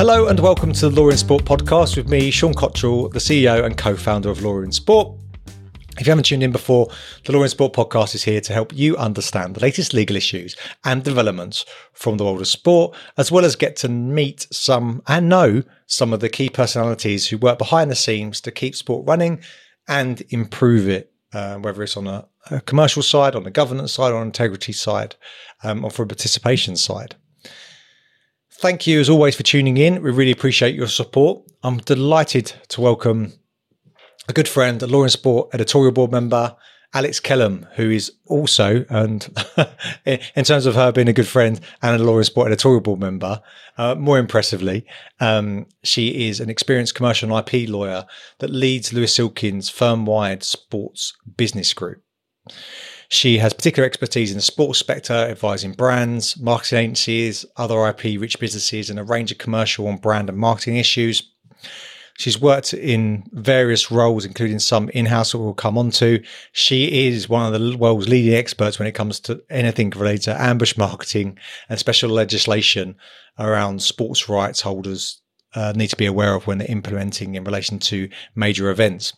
Hello and welcome to the Law in Sport podcast with me, Sean Cottrell, the CEO and co founder of Law in Sport. If you haven't tuned in before, the Law in Sport podcast is here to help you understand the latest legal issues and developments from the world of sport, as well as get to meet some and know some of the key personalities who work behind the scenes to keep sport running and improve it, uh, whether it's on a, a, commercial side, on the governance side, on integrity side, um, or for a participation side. Thank you as always for tuning in. We really appreciate your support. I'm delighted to welcome a good friend, a Law in Sport editorial board member, Alex Kelham, who is also, and in terms of her being a good friend and a Law in Sport editorial board member, uh, more impressively, um, she is an experienced commercial and IP lawyer that leads Lewis Silkin's firm-wide sports business group. She has particular expertise in the sports sector, advising brands, marketing agencies, other IP rich businesses, and a range of commercial and brand and marketing issues. She's worked in various roles, including some in house that we'll come on to. She is one of the world's leading experts when it comes to anything related to ambush marketing and special legislation around sports rights holders uh, need to be aware of when they're implementing in relation to major events.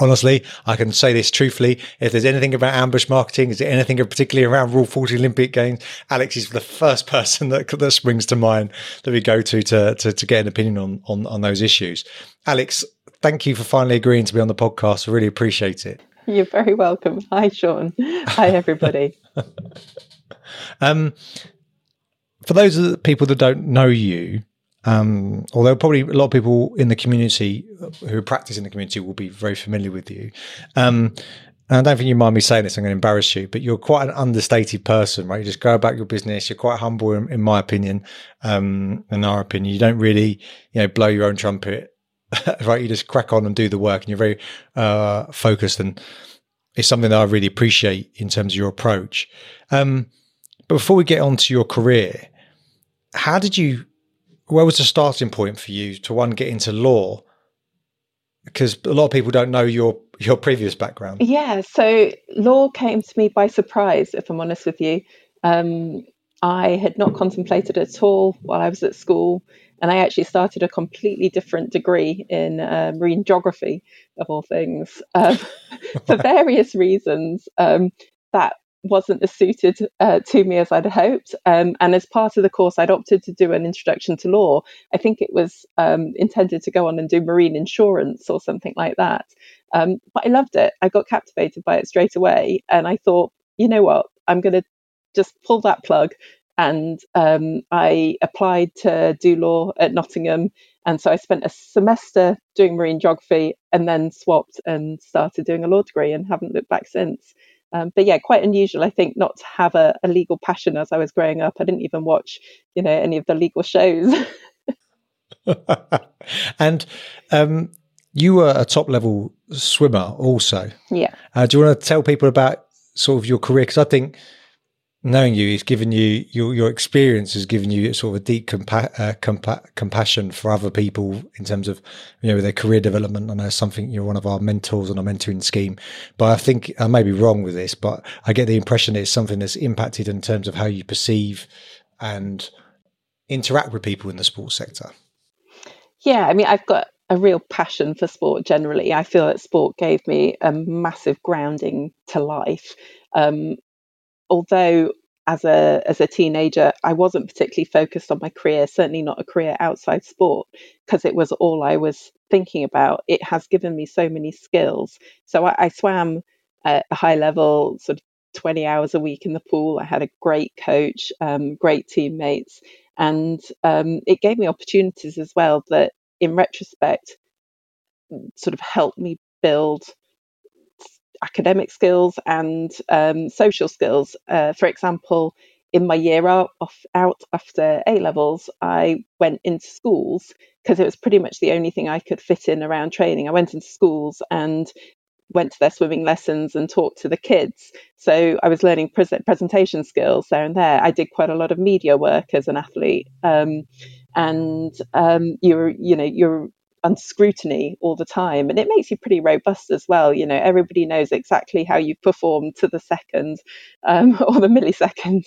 Honestly, I can say this truthfully. If there's anything about ambush marketing, is there anything particularly around Rule 40 Olympic Games? Alex is the first person that, that springs to mind that we go to to, to, to get an opinion on, on, on those issues. Alex, thank you for finally agreeing to be on the podcast. I really appreciate it. You're very welcome. Hi, Sean. Hi, everybody. um, for those people that don't know you, um, although probably a lot of people in the community who practice in the community will be very familiar with you. Um, and I don't think you mind me saying this, I'm going to embarrass you, but you're quite an understated person, right? You just go about your business. You're quite humble, in, in my opinion, um, in our opinion. You don't really, you know, blow your own trumpet, right? You just crack on and do the work and you're very uh, focused. And it's something that I really appreciate in terms of your approach. Um, but before we get on to your career, how did you where was the starting point for you to one get into law? Because a lot of people don't know your your previous background. Yeah, so law came to me by surprise, if I'm honest with you. Um, I had not contemplated at all while I was at school, and I actually started a completely different degree in uh, marine geography, of all things, um, for various reasons. Um, that wasn't as suited uh, to me as I'd hoped. Um, and as part of the course, I'd opted to do an introduction to law. I think it was um, intended to go on and do marine insurance or something like that. Um, but I loved it. I got captivated by it straight away. And I thought, you know what? I'm going to just pull that plug. And um, I applied to do law at Nottingham. And so I spent a semester doing marine geography and then swapped and started doing a law degree and haven't looked back since. Um, but yeah, quite unusual, I think, not to have a, a, legal passion as I was growing up. I didn't even watch, you know, any of the legal shows. and um, you were a top level swimmer, also. Yeah. Uh, do you want to tell people about sort of your career? Because I think knowing you has given you your your experience has given you sort of a deep compa- uh, compa- compassion for other people in terms of you know their career development. I know something you're one of our mentors on a mentoring scheme, but I think I may be wrong with this, but I get the impression it's something that's impacted in terms of how you perceive and interact with people in the sports sector. Yeah, I mean, I've got a real passion for sport generally. I feel that sport gave me a massive grounding to life. Um, although as a as a teenager I wasn't particularly focused on my career, certainly not a career outside sport, because it was all I was thinking about. It has given me so many skills. So I, I swam at a high level, sort of 20 hours a week in the pool. I had a great coach, um, great teammates, and um, it gave me opportunities as well that, in retrospect, sort of helped me build academic skills and um, social skills. Uh, for example, in my year out, off, out after A levels, I went into schools because it was pretty much the only thing I could fit in around training. I went into schools and went to their swimming lessons and talked to the kids. So I was learning pre- presentation skills there and there. I did quite a lot of media work as an athlete. Um, and um, you're, you know, you're under scrutiny all the time and it makes you pretty robust as well you know everybody knows exactly how you perform to the second um, or the millisecond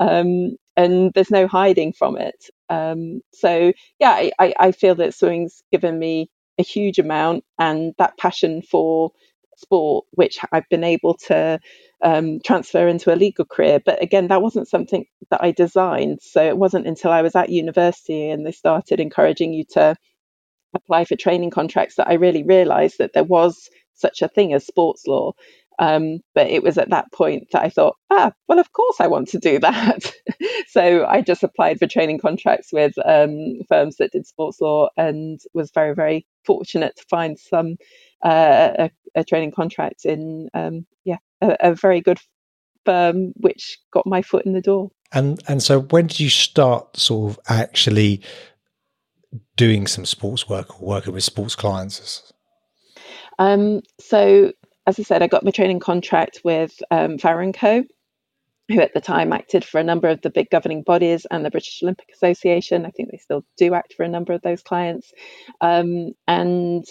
um, and there's no hiding from it Um, so yeah, I, I feel that swimming's given me a huge amount, and that passion for sport, which I've been able to um, transfer into a legal career. But again, that wasn't something that I designed. So it wasn't until I was at university and they started encouraging you to apply for training contracts that I really realised that there was such a thing as sports law. Um, but it was at that point that I thought, ah, well, of course I want to do that. so I just applied for training contracts with um, firms that did sports law and was very, very fortunate to find some uh, a, a, training contract in, um, yeah, a, a very good firm, which got my foot in the door. And and so when did you start sort of actually doing some sports work or working with sports clients? Um, so as I said, I got my training contract with um, Farrer Co., who at the time acted for a number of the big governing bodies and the British Olympic Association. I think they still do act for a number of those clients. Um, and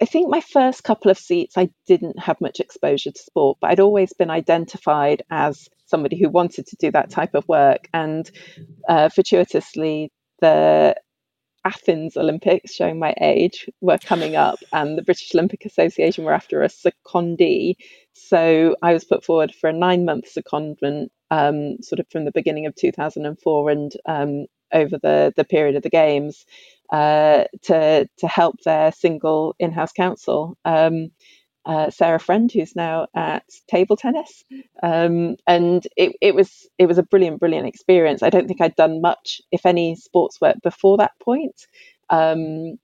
I think my first couple of seats, I didn't have much exposure to sport, but I'd always been identified as somebody who wanted to do that type of work. And uh, fortuitously, the Athens Olympics, showing my age, were coming up, and the British Olympic Association were after a secondee. So I was put forward for a nine month secondment, um, sort of from the beginning of 2004 and um, over the, the period of the Games, uh, to, to help their single in house counsel. Um, uh, Sarah Friend, who's now at table tennis, um, and it, it was it was a brilliant, brilliant experience. I don't think I'd done much, if any, sports work before that point, um,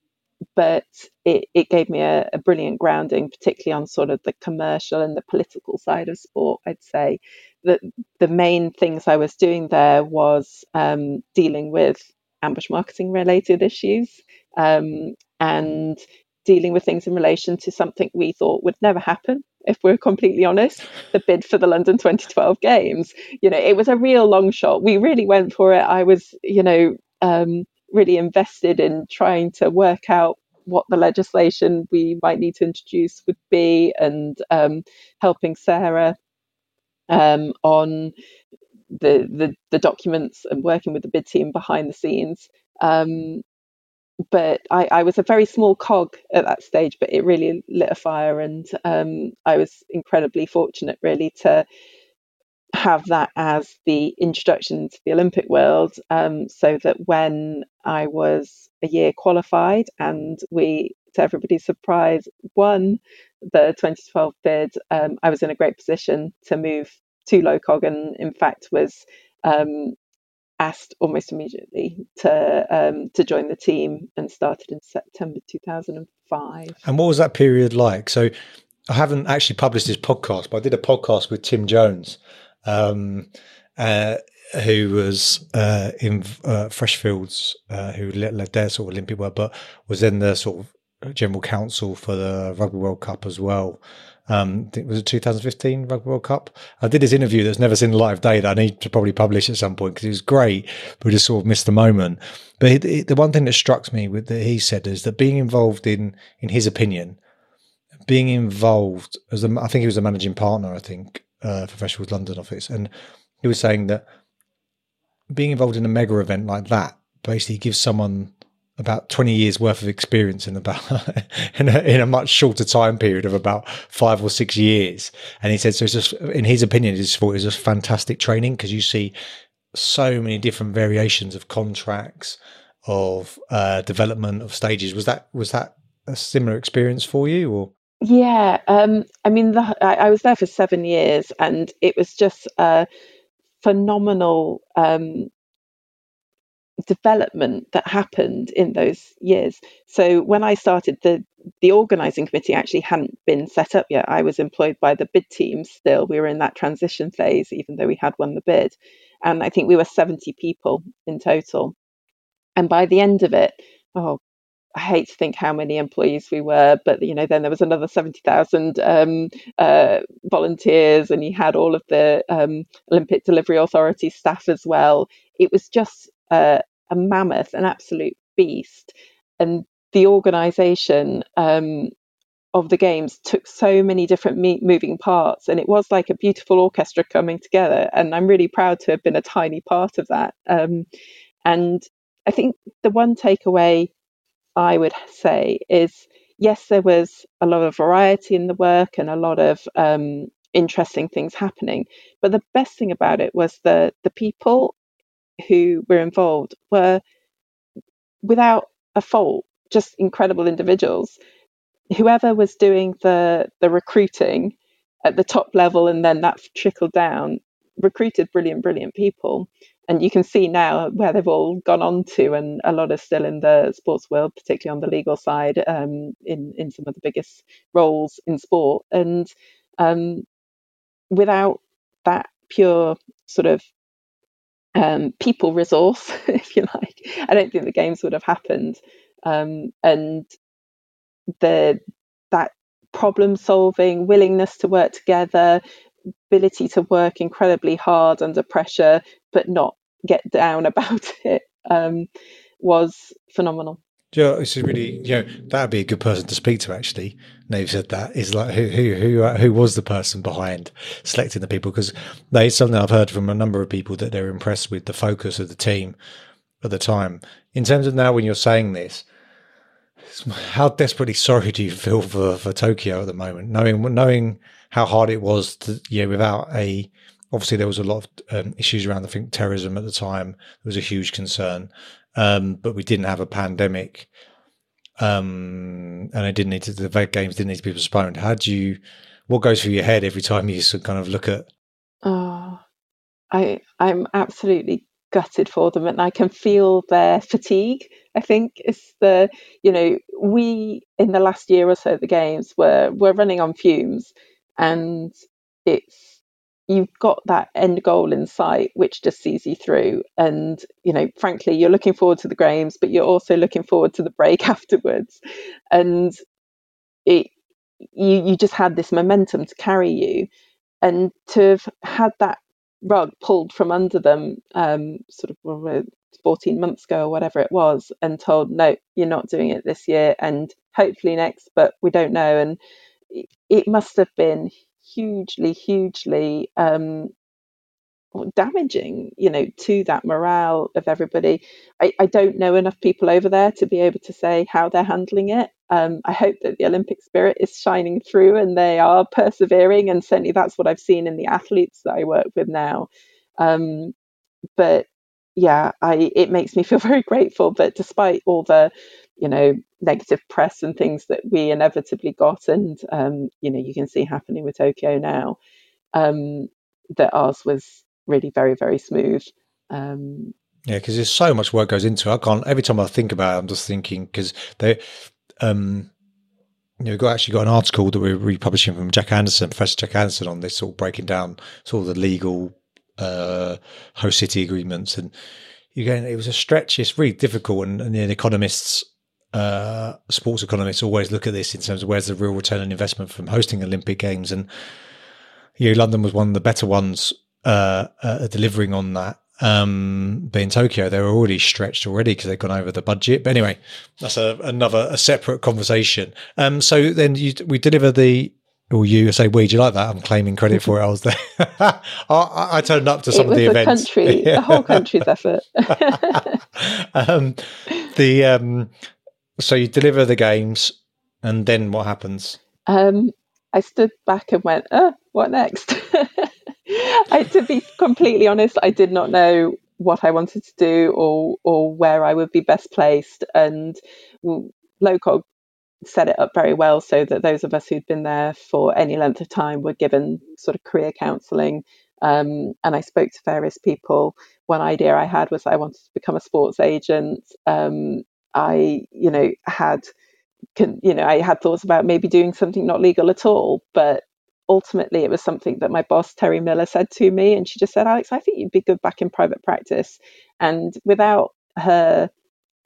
but it, it gave me a, a, brilliant grounding, particularly on sort of the commercial and the political side of sport. I'd say that the main things I was doing there was um, dealing with ambush marketing related issues um, and dealing with things in relation to something we thought would never happen if we're completely honest the bid for the london 2012 games. You know it was a real long shot. We really went for it. I was you know um, really invested in trying to work out what the legislation we might need to introduce would be and um, helping sarah um, on the, the, the documents and working with the bid team behind the scenes. Um, but I, I, was a very small cog at that stage, but it really lit a fire, and um, I was incredibly fortunate, really, to have that as the introduction to the Olympic world. Um, so that when I was a year qualified, and we, to everybody's surprise, won the 2012 bid, um, I was in a great position to move to LOCOG, and in fact was um, asked almost immediately to um, to join the team and started in September 2005. And what was that period like? So I haven't actually published this podcast, but I did a podcast with Tim Jones, um, uh, who was uh, in uh, Freshfields, uh, who led, led, their sort of Olympic work, but was then the sort of general counsel for the Rugby World Cup as well um, think it was it 2015 Rugby World Cup. I did this interview that's never seen the light of day that I need to probably publish at some point because it was great, but we just sort of missed the moment. But he, he, the one thing that struck me with that he said is that being involved in, in his opinion, being involved as a, I think he was a managing partner, I think, uh, for Freshfields London office, and he was saying that being involved in a mega event like that basically gives someone about 20 years worth of experience in about in, a, in, a, much shorter time period of about five or six years. And he said so it's just in his opinion it's for it's just fantastic training because you see so many different variations of contracts of uh, development of stages. Was that was that a similar experience for you or? Yeah um, i mean the, I, I, was there for seven years and it was just a phenomenal um, development that happened in those years. So when I started, the the organising committee actually hadn't been set up yet. I was employed by the bid team still. We were in that transition phase, even though we had won the bid. And I think we were 70 people in total. And by the end of it, oh, I hate to think how many employees we were, but you know, then there was another 70,000 um, uh, volunteers, and you had all of the um, Olympic Delivery Authority staff as well. It was just a, a mammoth, an absolute beast. And the organisation um, of the games took so many different me- moving parts, and it was like a beautiful orchestra coming together. And I'm really proud to have been a tiny part of that. Um, and I think the one takeaway I would say is yes, there was a lot of variety in the work and a lot of um, interesting things happening. But the best thing about it was the the people who were involved were without a fault, just incredible individuals. Whoever was doing the the recruiting at the top level and then that trickled down, recruited brilliant, brilliant people. And you can see now where they've all gone on to, and a lot are still in the sports world, particularly on the legal side, um, in in some of the biggest roles in sport. And um, without that pure sort of um, people resource, if you like, I don't think the games would have happened. Um, and the that problem solving, willingness to work together, ability to work incredibly hard under pressure, but not get down about it, um, was phenomenal. Yeah, this is really, you know, that'd be a good person to speak to. Actually, Nave said that is like who who who uh, who was the person behind selecting the people because they something I've heard from a number of people that they're impressed with the focus of the team at the time. In terms of now, when you're saying this, how desperately sorry do you feel for for Tokyo at the moment, knowing knowing how hard it was to yeah without a obviously there was a lot of um, issues around I think terrorism at the time. There was a huge concern um, but we didn't have a pandemic, um, and I didn't need to. The games didn't need to be postponed. How do you? What goes through your head every time you kind of look at? Oh, I I'm absolutely gutted for them, and I can feel their fatigue. I think it's the you know we in the last year or so the games were were running on fumes, and it's you've got that end goal in sight which just sees you through. And you know frankly you're looking forward to the games but you're also looking forward to the break afterwards. And it you you just had this momentum to carry you. And to have had that rug pulled from under them um, sort of 14 months ago or whatever it was and told no you're not doing it this year and hopefully next but we don't know. And it must have been hugely, hugely um, damaging, you know, to that morale of everybody. I, I, don't know enough people over there to be able to say how they're handling it. Um, I hope that the Olympic spirit is shining through and they are persevering, and certainly that's what I've seen in the athletes that I work with now. Um, but yeah, I it makes me feel very grateful. But despite all the you know negative press and things that we inevitably got and um, you know you can see happening with tokyo now um, that ours was really very very smooth um, yeah because there's so much work goes into it i can't every time i think about it i'm just thinking because they um you know, we've got actually got an article that we're republishing from Jack Anderson, Professor Jack Anderson, on this, all breaking down sort of the legal uh, host city agreements, and again, it was a stretch. It's really difficult, and, and the economists uh, sports economists always look at this in terms of where's the real return on investment from hosting Olympic Games, and you know, London was one of the better ones uh, uh, delivering on that. Um, but in Tokyo, they were already stretched already because they'd gone over the budget. But anyway, that's a, another a separate conversation. Um, so then you, we deliver the or you say we do you like that i'm claiming credit for it i was there I, I, turned up to some of the, the events country the whole country's effort um, the um, so you deliver the games, and then what happens? Um, I stood back and went, uh, "What next?" I, to be completely honest, I did not know what I wanted to do or or where I would be best placed. And LOCOG set it up very well so that those of us who'd been there for any length of time were given sort of career counselling. Um, and I spoke to various people. One idea I had was I wanted to become a sports agent. Um, I, you know, had, can, you know, I had thoughts about maybe doing something not legal at all, but ultimately it was something that my boss Terry Miller said to me, and she just said, Alex, I think you'd be good back in private practice, and without her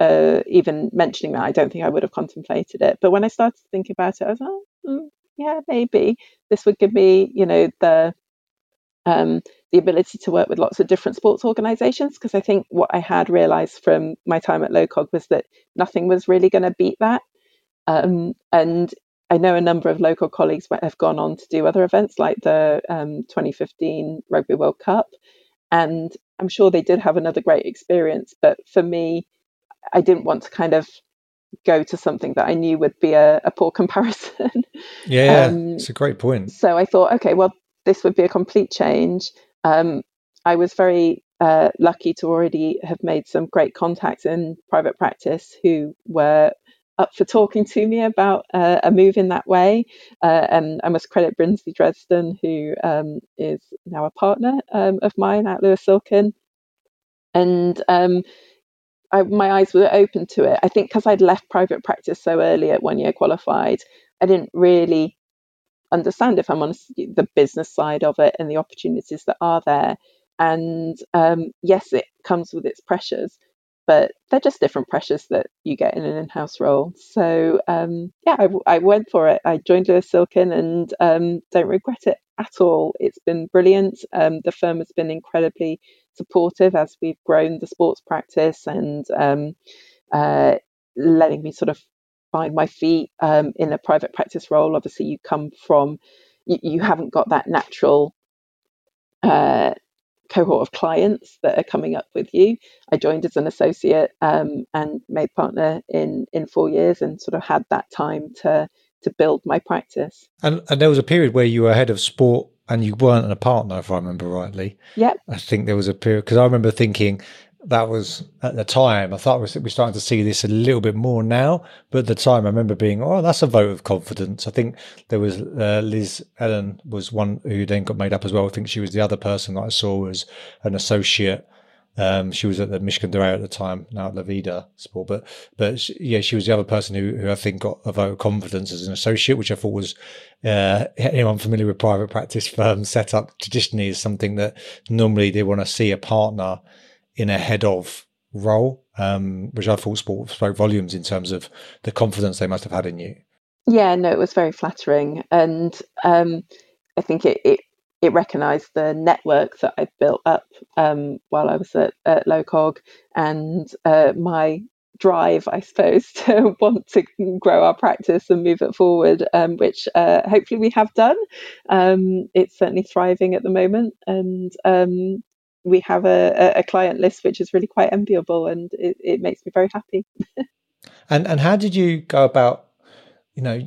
uh, even mentioning that, I don't think I would have contemplated it. But when I started to think about it, I was like, oh, mm, yeah, maybe this would give me, you know, the um, the ability to work with lots of different sports organizations because I think what I had realized from my time at LOCOG was that nothing was really going to beat that. Um, and I know a number of local colleagues have gone on to do other events like the um, 2015 Rugby World Cup. And I'm sure they did have another great experience. But for me, I didn't want to kind of go to something that I knew would be a, a poor comparison. Yeah, um, it's a great point. So I thought, okay, well, this would be a complete change. Um, I was very uh, lucky to already have made some great contacts in private practice who were up for talking to me about uh, a move in that way. Uh, and I must credit Brinsley Dresden, who um, is now a partner um, of mine at Lewis Silkin. And um, I, my eyes were open to it. I think because I'd left private practice so early at one year qualified, I didn't really understand, if I'm honest, the business side of it and the opportunities that are there. And um, yes, it comes with its pressures, but they're just different pressures that you get in an in-house role. So um, yeah, I, I, went for it. I joined Lewis Silkin and um, don't regret it at all. It's been brilliant. Um, the firm has been incredibly supportive as we've grown the sports practice and um, uh, letting me sort of find my feet um, in a private practice role. Obviously, you come from you, you haven't got that natural uh, cohort of clients that are coming up with you. I joined as an associate um, and made partner in in four years, and sort of had that time to to build my practice. And, and there was a period where you were head of sport and you weren't a partner, if I remember rightly. Yeah, I think there was a period because I remember thinking that was at the time. I thought we're starting to see this a little bit more now, but at the time I remember being, oh, that's a vote of confidence. I think there was uh, Liz Ellen was one who then got made up as well. I think she was the other person that I saw was an associate. Um, she was at the Mishcon de Reya at the time, now at Lavida Sport, but but she, yeah, she was the other person who, who I think got a vote of confidence as an associate, which I thought was uh, anyone familiar with private practice firms set up traditionally is something that normally they want to see a partner in a head of role, um, which I thought spoke, spoke volumes in terms of the confidence they must have had in you. Yeah, no, it was very flattering, and um, I think it, it it recognised the network that I'd built up um, while I was at, at LOCOG and uh, my drive, I suppose, to want to grow our practice and move it forward, um, which uh, hopefully we have done. Um, it's certainly thriving at the moment, and um, we have a, a client list which is really quite enviable and it, it makes me very happy. and and how did you go about, you know,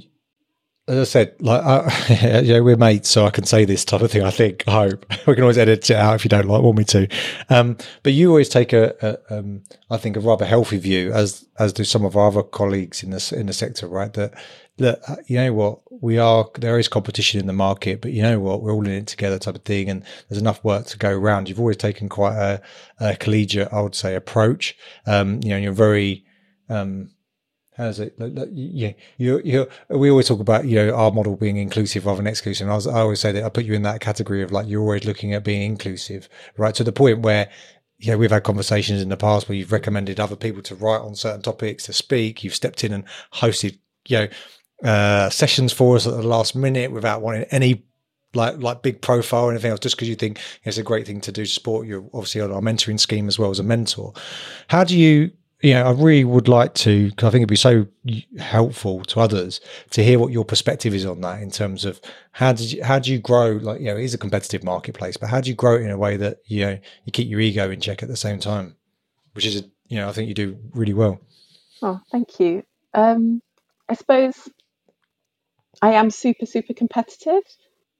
as I said, like yeah, we're mates, so I can say this type of thing. I think. I hope we can always edit it out if you don't like want me to. Um, but you always take a, a um, I think, a rather healthy view, as as do some of our other colleagues in this in the sector, right? That that uh, you know what we are there is competition in the market but you know what we're all in it together type of thing and there's enough work to go around you've always taken quite a, a collegiate i would say approach um, you know you're very um, how's it like, like, yeah you you we always talk about you know our model being inclusive rather than exclusive I, was, I always say that i put you in that category of like you're always looking at being inclusive right to the point where yeah, we've had conversations in the past where you've recommended other people to write on certain topics, to speak. You've stepped in and hosted, you know, uh, sessions for us at the last minute without wanting any like like big profile or anything else, just because you think it's a great thing to do to support you. Obviously, on our mentoring scheme as well as a mentor. How do you? You know, I really would like to because I think it'd be so helpful to others to hear what your perspective is on that in terms of how did you how do you grow? Like, you know, it is a competitive marketplace, but how do you grow it in a way that you know you keep your ego in check at the same time, which is you know I think you do really well. Oh, thank you. Um, I suppose I am super, super competitive,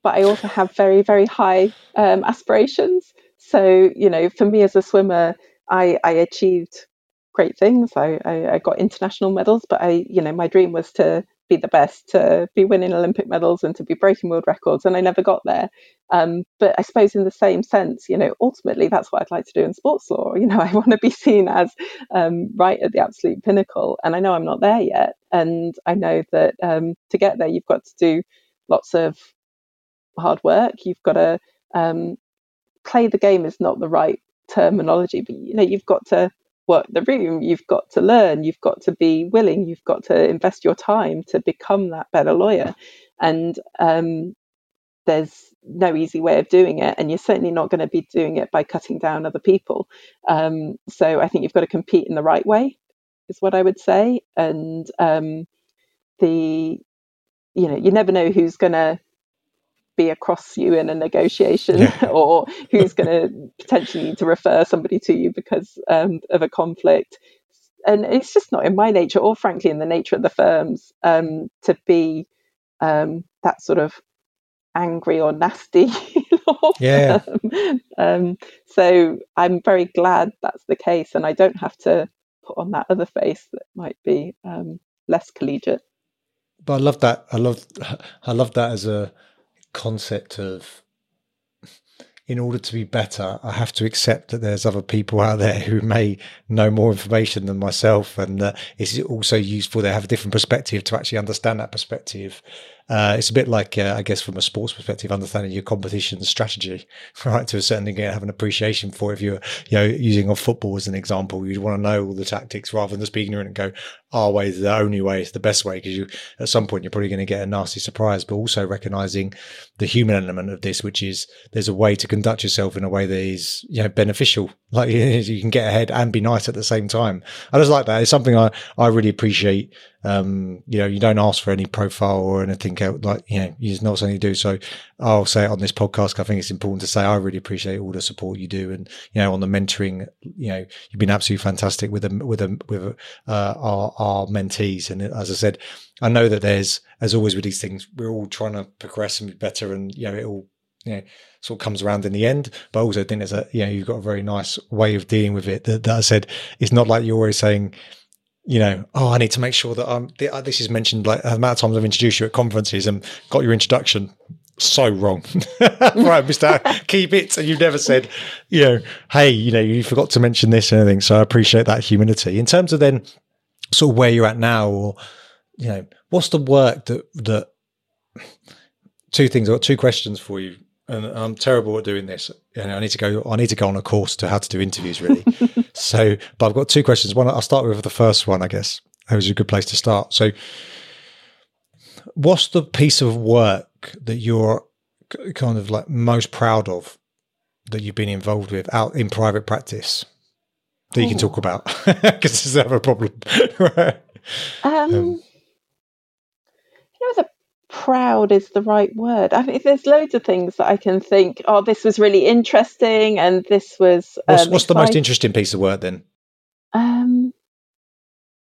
but I also have very, very high um, aspirations. So, you know, for me as a swimmer, I, I achieved great things. I, I, I, got international medals, but I, you know, my dream was to be the best, to be winning Olympic medals and to be breaking world records, and I never got there. Um, but I suppose in the same sense, you know, ultimately that's what I'd like to do in sports law. You know, I want to be seen as um, right at the absolute pinnacle, and I know I'm not there yet. And I know that um, to get there, you've got to do lots of hard work. You've got to um, play the game is not the right terminology, but you know, you've got to work the room. You've got to learn. You've got to be willing. You've got to invest your time to become that better lawyer. And um, there's no easy way of doing it, and you're certainly not going to be doing it by cutting down other people. Um, so I think you've got to compete in the right way, is what I would say. And um, the you know you never know who's going to be across you in a negotiation yeah. or who's going to potentially need to refer somebody to you because um, of a conflict. and it's just not in my nature, or frankly, in the nature of the firms, um, to be um, that sort of angry or nasty yeah. Um, so I'm very glad that's the case, and I don't have to put on that other face that might be um, less collegiate. But I love that. I love. I love that as a concept of in order to be better, I have to accept that there's other people out there who may know more information than myself, and that it's also useful to have a different perspective to actually understand that perspective uh, it's a bit like, uh, I guess, from a sports perspective, understanding your competition strategy, right? To a certain degree, have an appreciation for. If you're, you know, using a football as an example, you'd want to know all the tactics rather than just being ignorant and go, "Our way is the only way, it's the best way." Because you, at some point, you're probably going to get a nasty surprise. But also recognizing the human element of this, which is there's a way to conduct yourself in a way that is, you know, beneficial. Like you can get ahead and be nice at the same time. I just like that. It's something I I really appreciate um, you know, you don't ask for any profile or anything else, like, you know, you just not something you do. So I'll say it on this podcast. I think it's important to say I really appreciate all the support you do. And, you know, on the mentoring, you know, you've been absolutely fantastic with them, with them, with uh, our, our mentees. And as I said, I know that there's, as always with these things, we're all trying to progress and be better and, you know, it all, you know, sort of comes around in the end. But also, I think there's a, you know, you've got a very nice way of dealing with it that, that I said, it's not like you're always saying, you know, oh, I need to make sure that I'm. Uh, this is mentioned like the amount of times I've introduced you at conferences and got your introduction. So wrong, right, Mister? Keep it. And you've never said, you know, hey, you know, you forgot to mention this or anything. So I appreciate that humility. In terms of then, sort of where you're at now, or you know, what's the work that that? Two things. I've got two questions for you and I'm terrible at doing this. And I need to go. I need to go on a course to how to do interviews, really. so, but I've got two questions. One, I'll start with the first one. I guess That was a good place to start. So, what's the piece of work that you're kind of like most proud of that you've been involved with out in private practice that you can talk about? Because this is never a problem. Um, um, you know, the proud is the right word. I mean, there's loads of things that I can think. Oh, this was really interesting, and this was. Um, what's, what's the most interesting piece of work then? Um.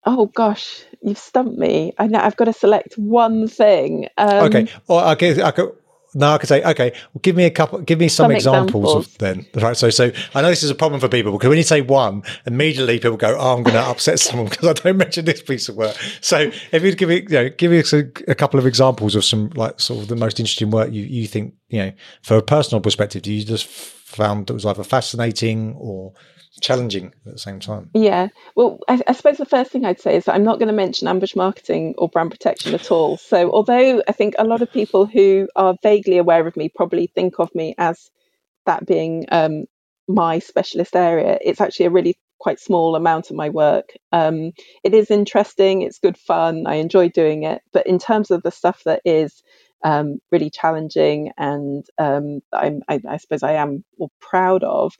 Oh gosh, you've stumped me. I know I've got to select one thing. Um, okay. Well, okay. I could, now I could say, okay, well, give me a couple, give me some, some examples, examples, of then. Right. So, so I know this is a problem for people because when you say one, immediately people go, "Oh, I'm going to upset someone because I don't mention this piece of work." So, if you'd give me, you know, give me a, a, couple of examples of some like sort of the most interesting work you you think, you know, for a personal perspective, do you just found that was either fascinating or challenging at the same time. Yeah. Well, I, I, suppose the first thing I'd say is that I'm not going to mention ambush marketing or brand protection at all. So, although I think a lot of people who are vaguely aware of me probably think of me as that being um, my specialist area, it's actually a really quite small amount of my work. Um, it is interesting, it's good fun, I enjoy doing it. But in terms of the stuff that is um, really challenging and um, I, I, suppose I am proud of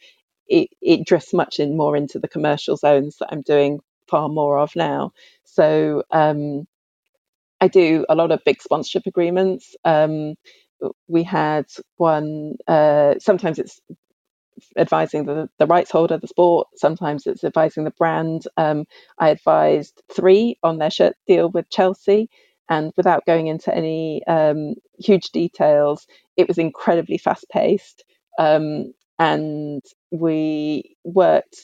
it, it drifts much in more into the commercial zones that I'm doing far more of now. So um, I do a lot of big sponsorship agreements. Um, we had one, uh, sometimes it's advising the, the rights holder, the sport, sometimes it's advising the brand. Um, I advised three on their shirt deal with Chelsea. And without going into any um, huge details, it was incredibly fast paced. Um, and we worked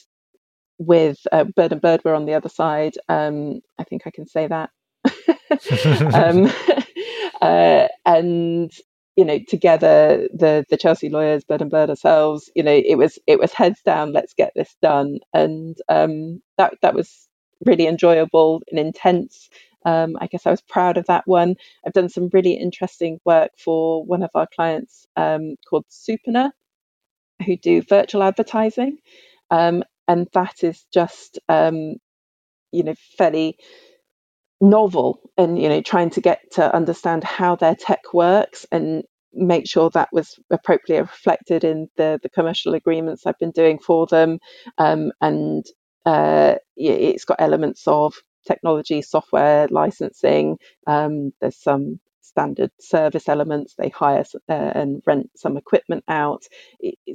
with uh, Bird and Bird were on the other side. Um, I think I can say that. um, uh, and you know, together the the Chelsea lawyers, Bird and Bird ourselves, you know, it was it was heads down, let's get this done, and um, that that was really enjoyable and intense. Um, I guess I was proud of that one. I've done some really interesting work for one of our clients um, called Supponor, who do virtual advertising. Um, and that is just, um, you know, fairly novel and, you know, trying to get to understand how their tech works and make sure that was appropriately reflected in the, the commercial agreements I've been doing for them. Um, and uh, it's got elements of technology, software, licensing. Um, there's some standard service elements. They hire uh, and rent some equipment out.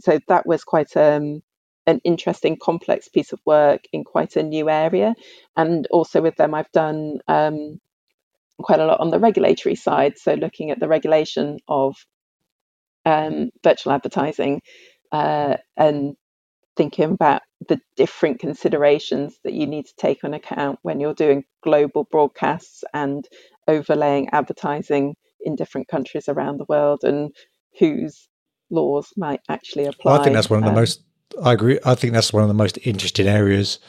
So that was quite um, an interesting, complex piece of work in quite a new area. And also with them, I've done um, quite a lot on the regulatory side. So looking at the regulation of um, virtual advertising uh, and thinking about the different considerations that you need to take on account when you're doing global broadcasts and overlaying advertising in different countries around the world and whose laws might actually apply. Well, I think that's one of the um, most. I agree. I think that's one of the most interesting areas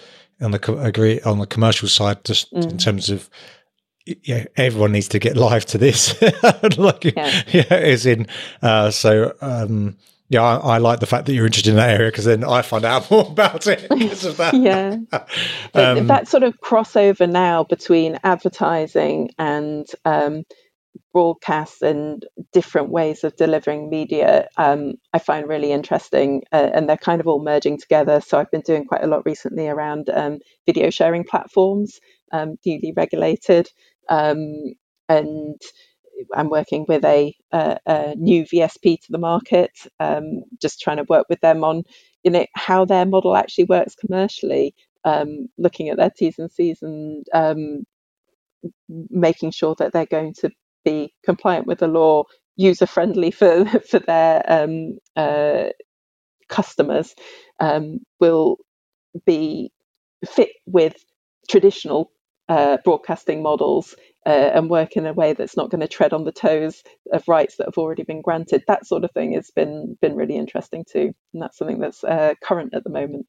on the agree on the commercial side, just mm. in terms of yeah, everyone needs to get live to this. like, yeah. yeah, is in. Uh, so, um, yeah, I, I, like the fact that you're interested in that area because then I find out more about it because of that. yeah, um, that sort of crossover now between advertising and um, broadcasts and different ways of delivering media um, I find really interesting uh, and they're kind of all merging together. So I've been doing quite a lot recently around um, video sharing platforms, um, newly regulated, um, and I'm working with a, a, a, new VSP to the market, um, just trying to work with them on you know how their model actually works commercially, um, looking at their T's and C's and making sure that they're going to be compliant with the law, user friendly for for their um, uh, customers, um, will be fit with traditional uh, broadcasting models uh, and work in a way that's not going to tread on the toes of rights that have already been granted. That sort of thing has been been really interesting too, and that's something that's uh, current at the moment.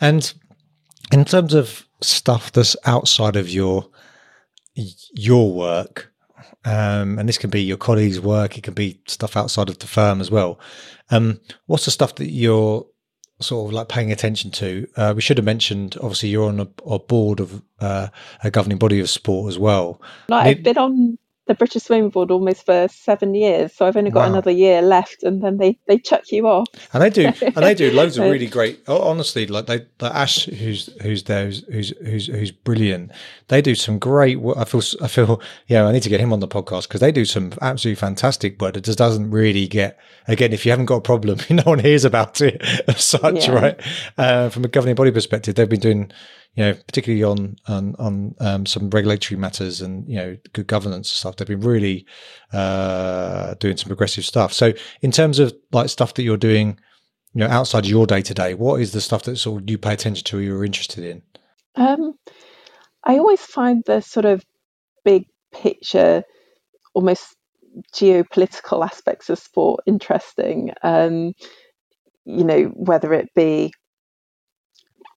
And in terms of stuff that's outside of your your work, um, and this can be your colleagues' work, it can be stuff outside of the firm as well. Um, what's the stuff that you're sort of like paying attention to? Uh, we should have mentioned, obviously, you're on a, a board of uh, a governing body of sport as well. I've been on the British Swimming Board almost for seven years, so I've only got wow. another year left, and then they they chuck you off. And they do, and they do loads of really great. Honestly, like they, like Ash, who's who's there, who's who's who's, who's brilliant. They do some great. I feel, I feel, yeah, I need to get him on the podcast because they do some absolutely fantastic work. It just doesn't really get. Again, if you haven't got a problem, no one hears about it as such, yeah. right? Uh, from a governing body perspective, they've been doing you know, particularly on on, on um, some regulatory matters and you know good governance stuff. They've been really uh, doing some progressive stuff. So, in terms of like stuff that you're doing, you know, outside of your day to day, what is the stuff that sort of you pay attention to or you're interested in? Um, I always find the sort of big picture, almost geopolitical aspects of sport interesting. Um, you know, whether it be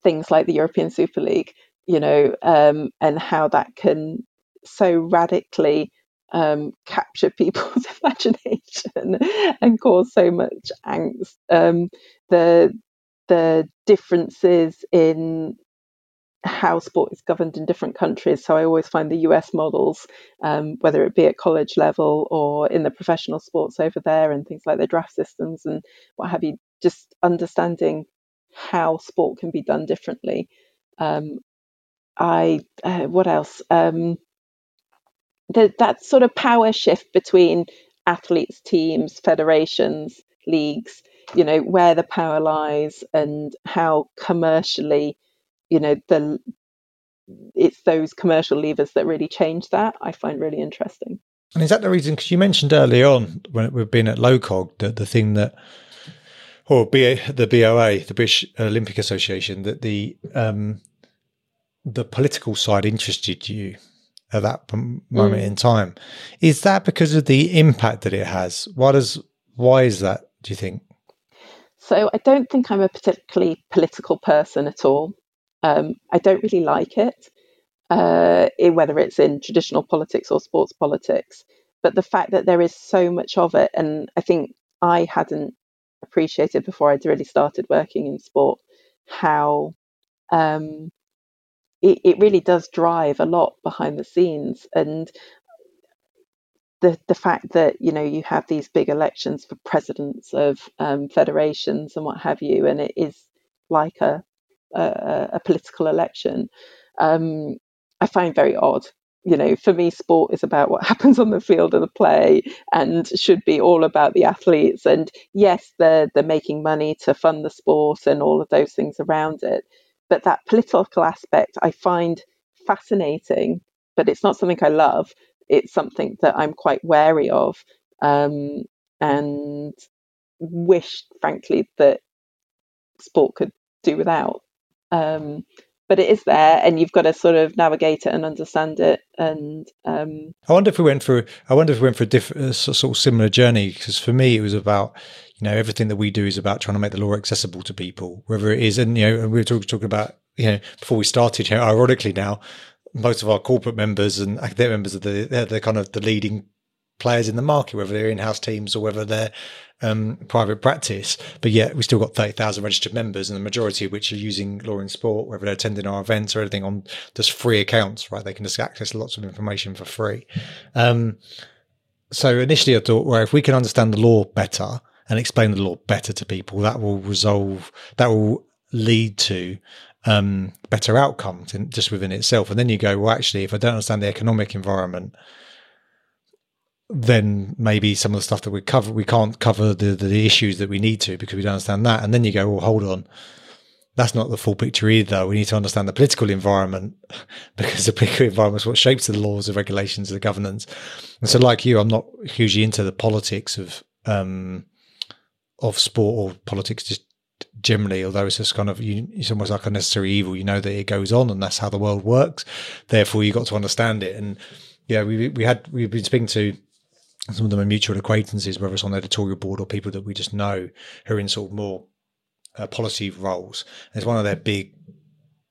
things like the European Super League, you know, um, and how that can so radically um, capture people's imagination and cause so much angst. Um, the the differences in how sport is governed in different countries. So I always find the US models, um, whether it be at college level or in the professional sports over there, and things like the draft systems and what have you, just understanding how sport can be done differently. Um, I uh, what else? Um, the, that sort of power shift between athletes, teams, federations, leagues. You know where the power lies and how commercially, you know the it's those commercial levers that really change that. I find really interesting. And is that the reason? Because you mentioned early on when we've been at LOCOG that the thing that or BA, the BOA, the British Olympic Association, that the um, the political side interested you at that moment mm. in time. Is that because of the impact that it has? Why does why is that? Do you think? So I don't think I'm a particularly political person at all. Um, I don't really like it, uh, whether it's in traditional politics or sports politics. But the fact that there is so much of it, and I think I hadn't appreciated before I'd really started working in sport how um, it, it really does drive a lot behind the scenes and the the fact that you know you have these big elections for presidents of um, federations and what have you, and it is like a a, a political election. Um, I find very odd you know, for me, sport is about what happens on the field of the play and should be all about the athletes. And yes, they're they're making money to fund the sport and all of those things around it. But that political aspect I find fascinating, but it's not something I love. It's something that I'm quite wary of, um, and wish, frankly, that sport could do without. Um, but it is there and you've got to sort of navigate it and understand it and um, i wonder if we went for i wonder if we went for a different sort of similar journey because for me it was about you know everything that we do is about trying to make the law accessible to people whether it is and you know and we were talking, talking about you know before we started here ironically now most of our corporate members and academic members are the the kind of the leading players in the market, whether they're in-house teams or whether they're um, private practice. But yet we still got 30,000 registered members and the majority of which are using LawInSport, whether they're attending our events or anything on just free accounts, right? They can just access lots of information for free. Um, so initially I thought, well, if we can understand the law better and explain the law better to people, that will resolve, that will lead to um, better outcomes in, just within itself. And then you go, well, actually, if I don't understand the economic environment, then maybe some of the stuff that we cover we can't cover the, the issues that we need to because we don't understand that. And then you go well hold on. That's not the full picture either. We need to understand the political environment because the political environment is what shapes the laws the regulations the governance. And so like you i'm not hugely into the politics of um of sport or politics just generally although it's just kind of you, it's almost like a necessary evil. You know that it goes on and that's how the world works. Therefore you got to understand it. And yeah we we had we've been speaking to some of them are mutual acquaintances, whether it's on editorial board or people that we just know who are in sort of more uh, policy roles. And it's one of their big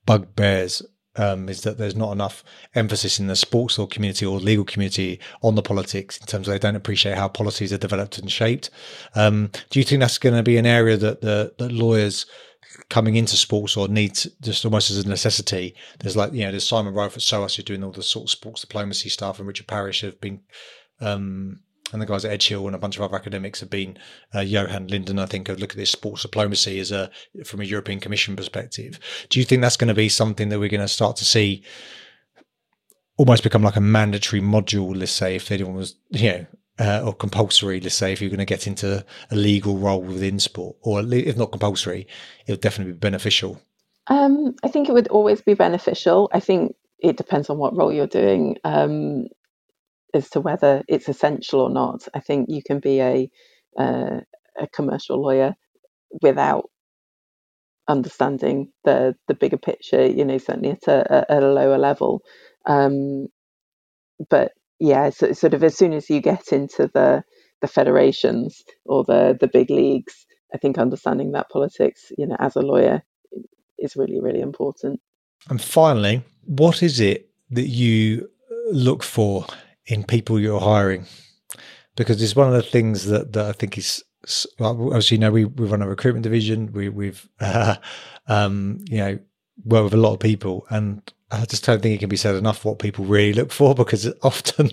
bugbears um, is that there's not enough emphasis in the sports law community or legal community on the politics in terms of they don't appreciate how policies are developed and shaped. Um, do you think that's going to be an area that the that lawyers coming into sports or needs just almost as a necessity? There's like you know there's Simon Rofe at SOAS who's doing all the sort of sports diplomacy stuff, and Richard Parrish have been um, and the guys at Edge Hill and a bunch of other academics have been uh, Johan Linden, I think, have looked at this sports diplomacy as a from a European Commission perspective. Do you think that's going to be something that we're going to start to see almost become like a mandatory module? Let's say if anyone was, you know. Uh, or compulsory, let's say, if you're going to get into a legal role within sport, or if not compulsory, it would definitely be beneficial. Um, I think it would always be beneficial. I think it depends on what role you're doing. Um, as to whether it's essential or not. I think you can be a uh, a commercial lawyer without understanding the the bigger picture. You know, certainly at a, at a lower level. Um, but yeah, so, sort of as soon as you get into the the federations or the the big leagues, I think understanding that politics, you know, as a lawyer, is really really important. And finally, what is it that you look for in people you're hiring because it's one of the things that, that I think is well, as you know we, we run a recruitment division we, we've uh, um, you know work with a lot of people and I just don't think it can be said enough what people really look for because often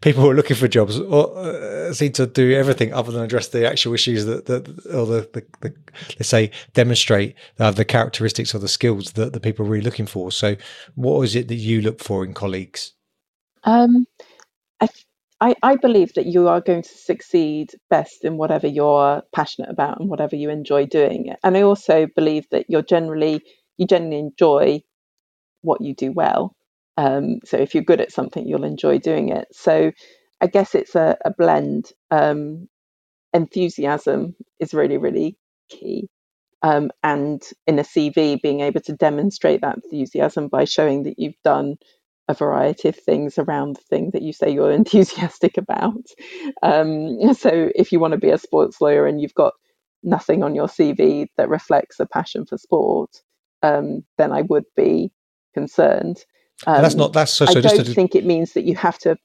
people who are looking for jobs or, uh, seem to do everything other than address the actual issues that, that or the, the, the, let's say demonstrate uh, the characteristics or the skills that the people are really looking for. So, what is it that you look for in colleagues? Um, I, I, I believe that you are going to succeed best in whatever you're passionate about and whatever you enjoy doing. And I also believe that you're generally you generally enjoy what you do well. Um, so if you're good at something, you'll enjoy doing it. So I guess it's a, a blend. Um, enthusiasm is really really key. Um, and in a CV, being able to demonstrate that enthusiasm by showing that you've done a variety of things around the thing that you say you're enthusiastic about. Um, so if you want to be a sports lawyer and you've got nothing on your CV that reflects a passion for sport, um, then I would be concerned. Um, that's not that's so. so I don't to, think it means that you have to.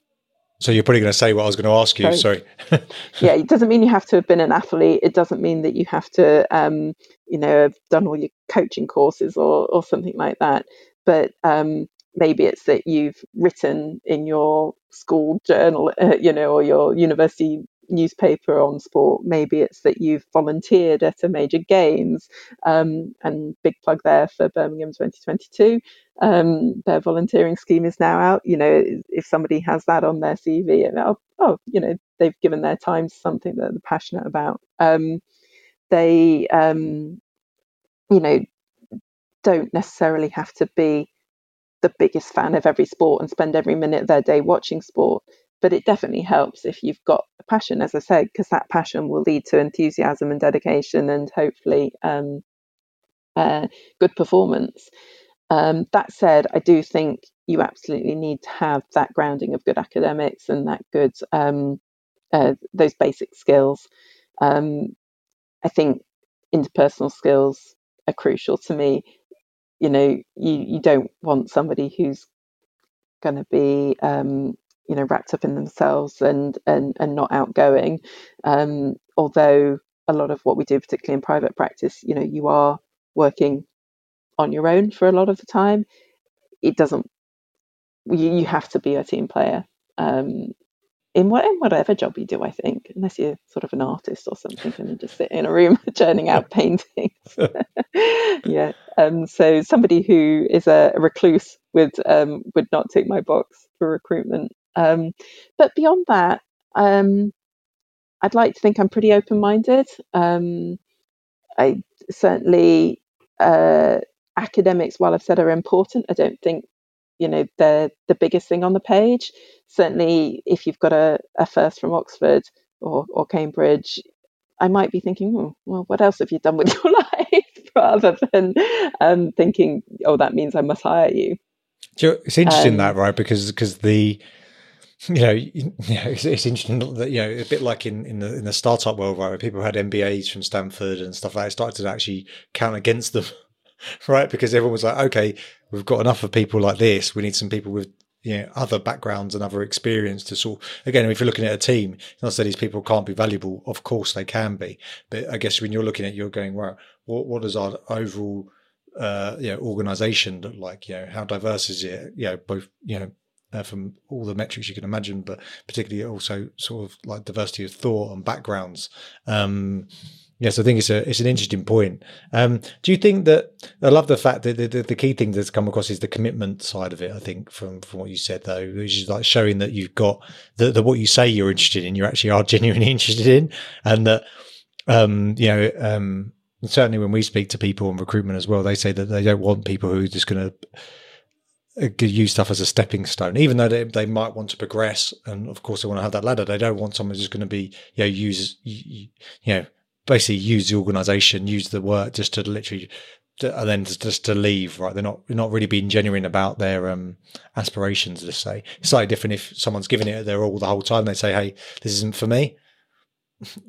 So you're probably going to say what I was going to ask you. Sorry. sorry. yeah, it doesn't mean you have to have been an athlete. It doesn't mean that you have to, um, you know, have done all your coaching courses or or something like that. But um, maybe it's that you've written in your school journal, uh, you know, or your university newspaper on sport. Maybe it's that you've volunteered at a major games, um, and big plug there for Birmingham 2022. Um, their volunteering scheme is now out. You know, if somebody has that on their CV, oh, oh you know, they've given their time to something that they're passionate about. Um, they, um, you know, don't necessarily have to be the biggest fan of every sport and spend every minute of their day watching sport. But it definitely helps if you've got a passion, as I said, because that passion will lead to enthusiasm and dedication and hopefully um, uh, good performance. Um, that said, I do think you absolutely need to have that grounding of good academics and that good um, uh, those basic skills. Um, I think interpersonal skills are crucial to me you know you you don't want somebody who's going to be um, you know wrapped up in themselves and and and not outgoing. Um, although a lot of what we do particularly in private practice you know you are working on your own for a lot of the time it doesn't you, you have to be a team player. Um, in, what, in whatever job you do, I think, unless you're sort of an artist or something and just sit in a room churning out paintings. yeah. Um, so somebody who is a, recluse would um, would not take my box for recruitment. Um, but beyond that, um, I'd like to think I'm pretty open minded. Um, I certainly uh, academics, while I've said are important, I don't think you know the the biggest thing on the page. Certainly, if you've got a, a first from Oxford or, or Cambridge, I might be thinking, oh, well, what else have you done with your life, rather than um, thinking, oh, that means I must hire you. It's interesting um, that, right? Because because the you know, you know it's, it's, interesting that you know a bit like in in the in the startup world, right? Where people had MBAs from Stanford and stuff like that, it started to actually count against them right? Because everyone was like, okay, we've got enough of people like this. We need some people with you know other backgrounds and other experience to sort. Again, if you're looking at a team, not say these people can't be valuable. Of course, they can be. But I guess when you're looking at, you're going, well, what what does our overall uh, you know organization look like? You know, how diverse is it? You know, both you know. Uh, from all the metrics you can imagine, but particularly also sort of like diversity of thought and backgrounds. Um, Yes, I think it's a it's an interesting point. Um, do you think that I love the fact that the, the, the, key thing that's come across is the commitment side of it? I think from from what you said though, which is like showing that you've got that what you say you're interested in, you actually are genuinely interested in, and that um, you know um, certainly when we speak to people in recruitment as well, they say that they don't want people who are just going to uh, use stuff as a stepping stone, even though they, they might want to progress. And of course, they want to have that ladder. They don't want someone who's just going to be, you know, use, you, you know, basically use the organization, use the work just to literally, and then just to leave. Right? They're not not really being genuine about their um, aspirations. Let's say it's slightly different if someone's giving it their all the whole time. They say, "Hey, this isn't for me."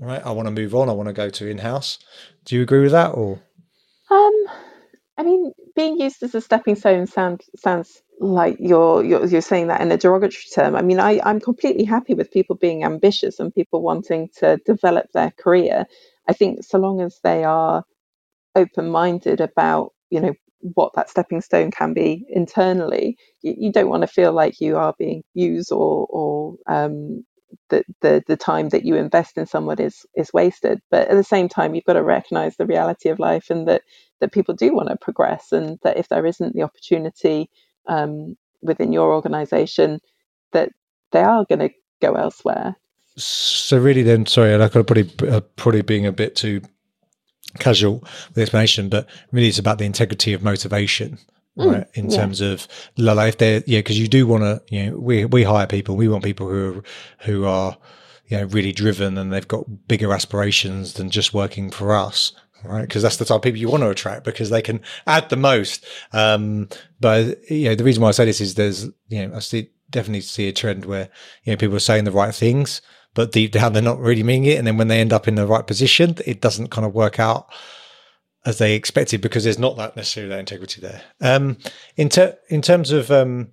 Right? I want to move on. I want to go to in house. Do you agree with that, or? Um, I mean, being used as a stepping stone sounds sounds like you're, you're you're saying that in a derogatory term. I mean, I, I'm completely happy with people being ambitious and people wanting to develop their career. I think so long as they are open minded about, you know, what that stepping stone can be internally, you, you don't want to feel like you are being used or, or um, the, the the time that you invest in someone is is wasted. But at the same time, you've got to recognise the reality of life and that that people do want to progress, and that if there isn't the opportunity um, within your organisation, that they are going to go elsewhere. So really, then, sorry, I could probably uh, probably being a bit too casual with the explanation, but really, it's about the integrity of motivation. Mm, right, in yeah. terms of like if they're yeah, because you do want to you know we we hire people, we want people who are who are you know really driven and they've got bigger aspirations than just working for us right? Because that's the type of people you want to attract because they can add the most. Um, but you know, the reason why I say this is there's, you know, I see definitely see a trend where you know people are saying the right things, but deep down they're not really meaning it. And then when they end up in the right position, it doesn't kind of work out as they expected because there's not that necessarily that integrity there. Um, in ter- in terms of um,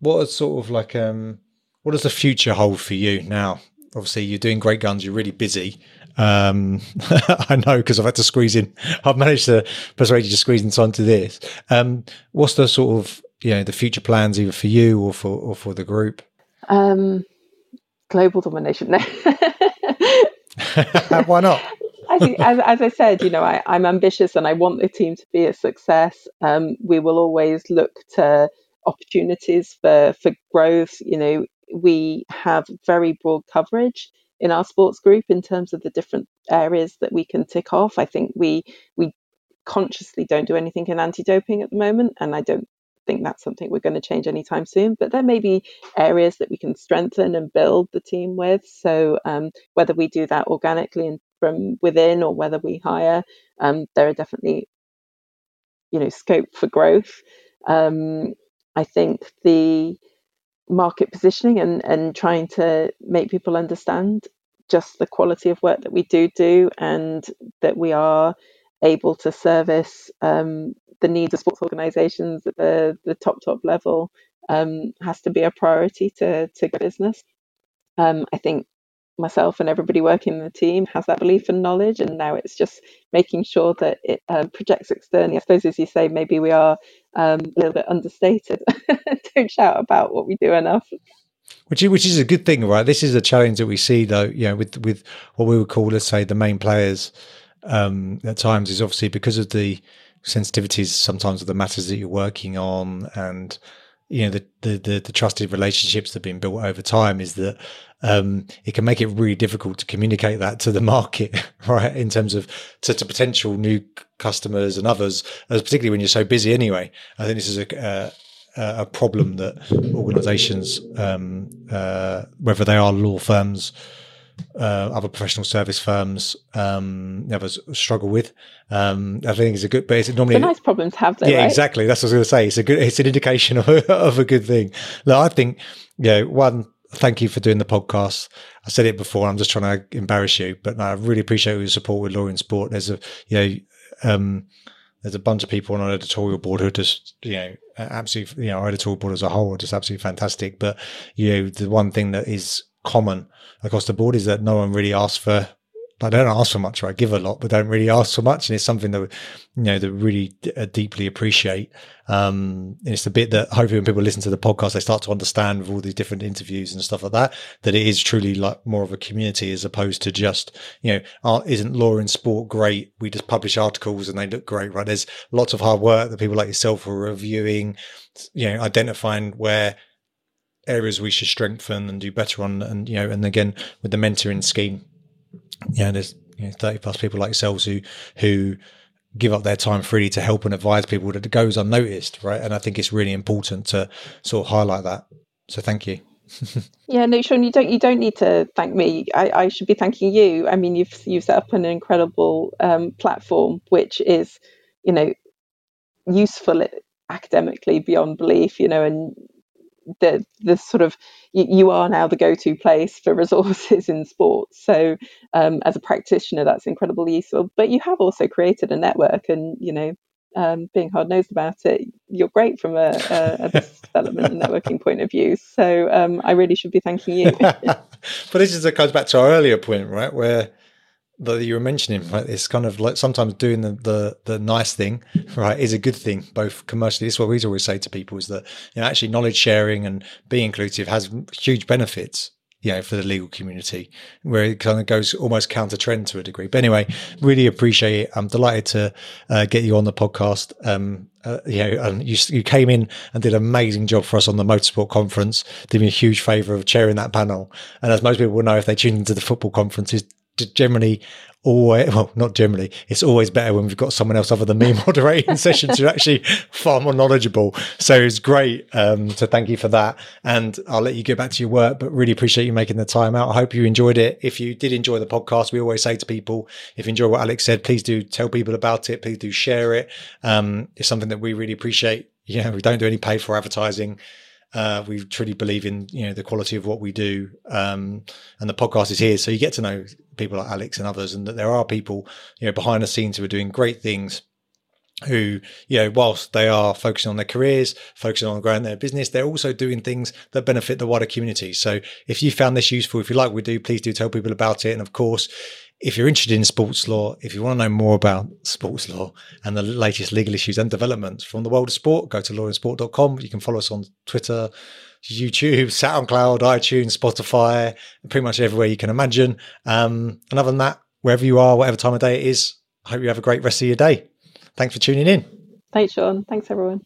what is sort of like um, what does the future hold for you now? Obviously, you're doing great guns. You're really busy. Um, I know because I've had to squeeze in. I've managed to persuade you to squeeze in time to this. Um, what's the sort of you know the future plans either for you or for or for the group? Um, global domination. No. Why not? I think, as, as, I said, you know, I, am ambitious and I want the team to be a success. Um, we will always look to opportunities for for growth. You know, we have very broad coverage in our sports group in terms of the different areas that we can tick off. I think we we consciously don't do anything in anti-doping at the moment, and I don't think that's something we're going to change anytime soon. But there may be areas that we can strengthen and build the team with. So um, whether we do that organically and from within or whether we hire, um, there are definitely you know scope for growth. Um, I think the market positioning and, and trying to make people understand just the quality of work that we do do and that we are able to service um, the needs of sports organisations at the, the top top level um, has to be a priority to to business. Um, I think myself and everybody working in the team has that belief and knowledge, and now it's just making sure that it uh, projects externally. I suppose, as you say, maybe we are um, a little bit understated. Don't shout about what we do enough. Which is, which is a good thing, right? This is a challenge that we see, though. You know, with with what we would call, let's say, the main players. Um, at times, is obviously because of the sensitivities sometimes of the matters that you're working on and you know the, the the, the trusted relationships that have been built over time is that um, it can make it really difficult to communicate that to the market right in terms of to, to potential new customers and others particularly when you're so busy anyway. I think this is a uh, a problem that organizations um, uh, whether they are law firms uh, other professional service firms um, never struggle with. Um, I think it's a good, but it's normally it's nice problem to have. Though, yeah, right? exactly. That's what I was going to say. It's a good. It's an indication of a, of a good thing. No, I think. You know, one, thank you for doing the podcast. I said it before. I'm just trying to embarrass you, but no, I really appreciate your support with LawInSport. There's a you know. Um, there's a bunch of people on our editorial board who are just, you know, absolutely, you know, our editorial board as a whole are just absolutely fantastic. But, you know, the one thing that is common across the board is that no one really asks for I don't ask for much, I give a lot, but don't really ask for much. And it's something that, you know, that really d- uh, deeply appreciate. Um, and it's the bit that hopefully when people listen to the podcast, they start to understand with all these different interviews and stuff like that, that it is truly like more of a community as opposed to just, you know, uh, isn't LawInSport great? We just publish articles and they look great, right? There's lots of hard work that people like yourself are reviewing, you know, identifying where, areas we should strengthen and do better on. And, you know, and again, with the mentoring scheme, you know, there's you know, 30 plus people like yourselves who, who, give up their time freely to help and advise people that it goes unnoticed, right? And I think it's really important to sort of highlight that. So thank you. yeah, no, Sean, you don't you don't need to thank me. I, I should be thanking you. I mean, you've you've set up an incredible um, platform, which is, you know, useful academically beyond belief. You know, and the the sort of you, you, are now the go-to place for resources in sports. So um, as a practitioner that's incredibly useful. But you have also created a network and you know um, being hard nosed about it you're great from a, a, a development and networking point of view. So um, i really should be thanking you. But this is it goes back to our earlier point right where that you were mentioning, right? It's kind of like sometimes doing the, the, the nice thing, right, is a good thing, both commercially. This is what we always say to people is that, you know, actually knowledge sharing and being inclusive has huge benefits, you know, for the legal community, where it kind of goes almost counter trend to a degree. But anyway, really appreciate it. I'm delighted to uh, get you on the podcast. Um, uh, you know, and you, you came in and did an amazing job for us on the motorsport conference. Did me a huge favour of chairing that panel. And as most people will know, if they tune into the football conferences, generally always well not generally it's always better when we've got someone else other than me moderating sessions who are actually far more knowledgeable. So it's great um, so thank you for that. And i'll let you get back to your work but really appreciate you making the time out. I hope you enjoyed it. If you did enjoy the podcast we always say to people if you enjoy what alex said please do tell people about it. Please do share it. Um, it's something that we really appreciate. Yeah we don't do any pay for advertising uh, we truly believe in you know the quality of what we do, um, and the podcast is here, so you get to know people like Alex and others, and that there are people you know behind the scenes who are doing great things. Who, you know, whilst they are focusing on their careers, focusing on growing their business, they're also doing things that benefit the wider community. So, if you found this useful, if you like what we do, please do tell people about it. And of course, if you're interested in sports law, if you want to know more about sports law and the latest legal issues and developments from the world of sport, go to lawinsport.com. You can follow us on Twitter, YouTube, SoundCloud, iTunes, Spotify, pretty much everywhere you can imagine. Um, and other than that, wherever you are, whatever time of day it is, I hope you have a great rest of your day. Thanks for tuning in. Thanks, Sean. Thanks, everyone.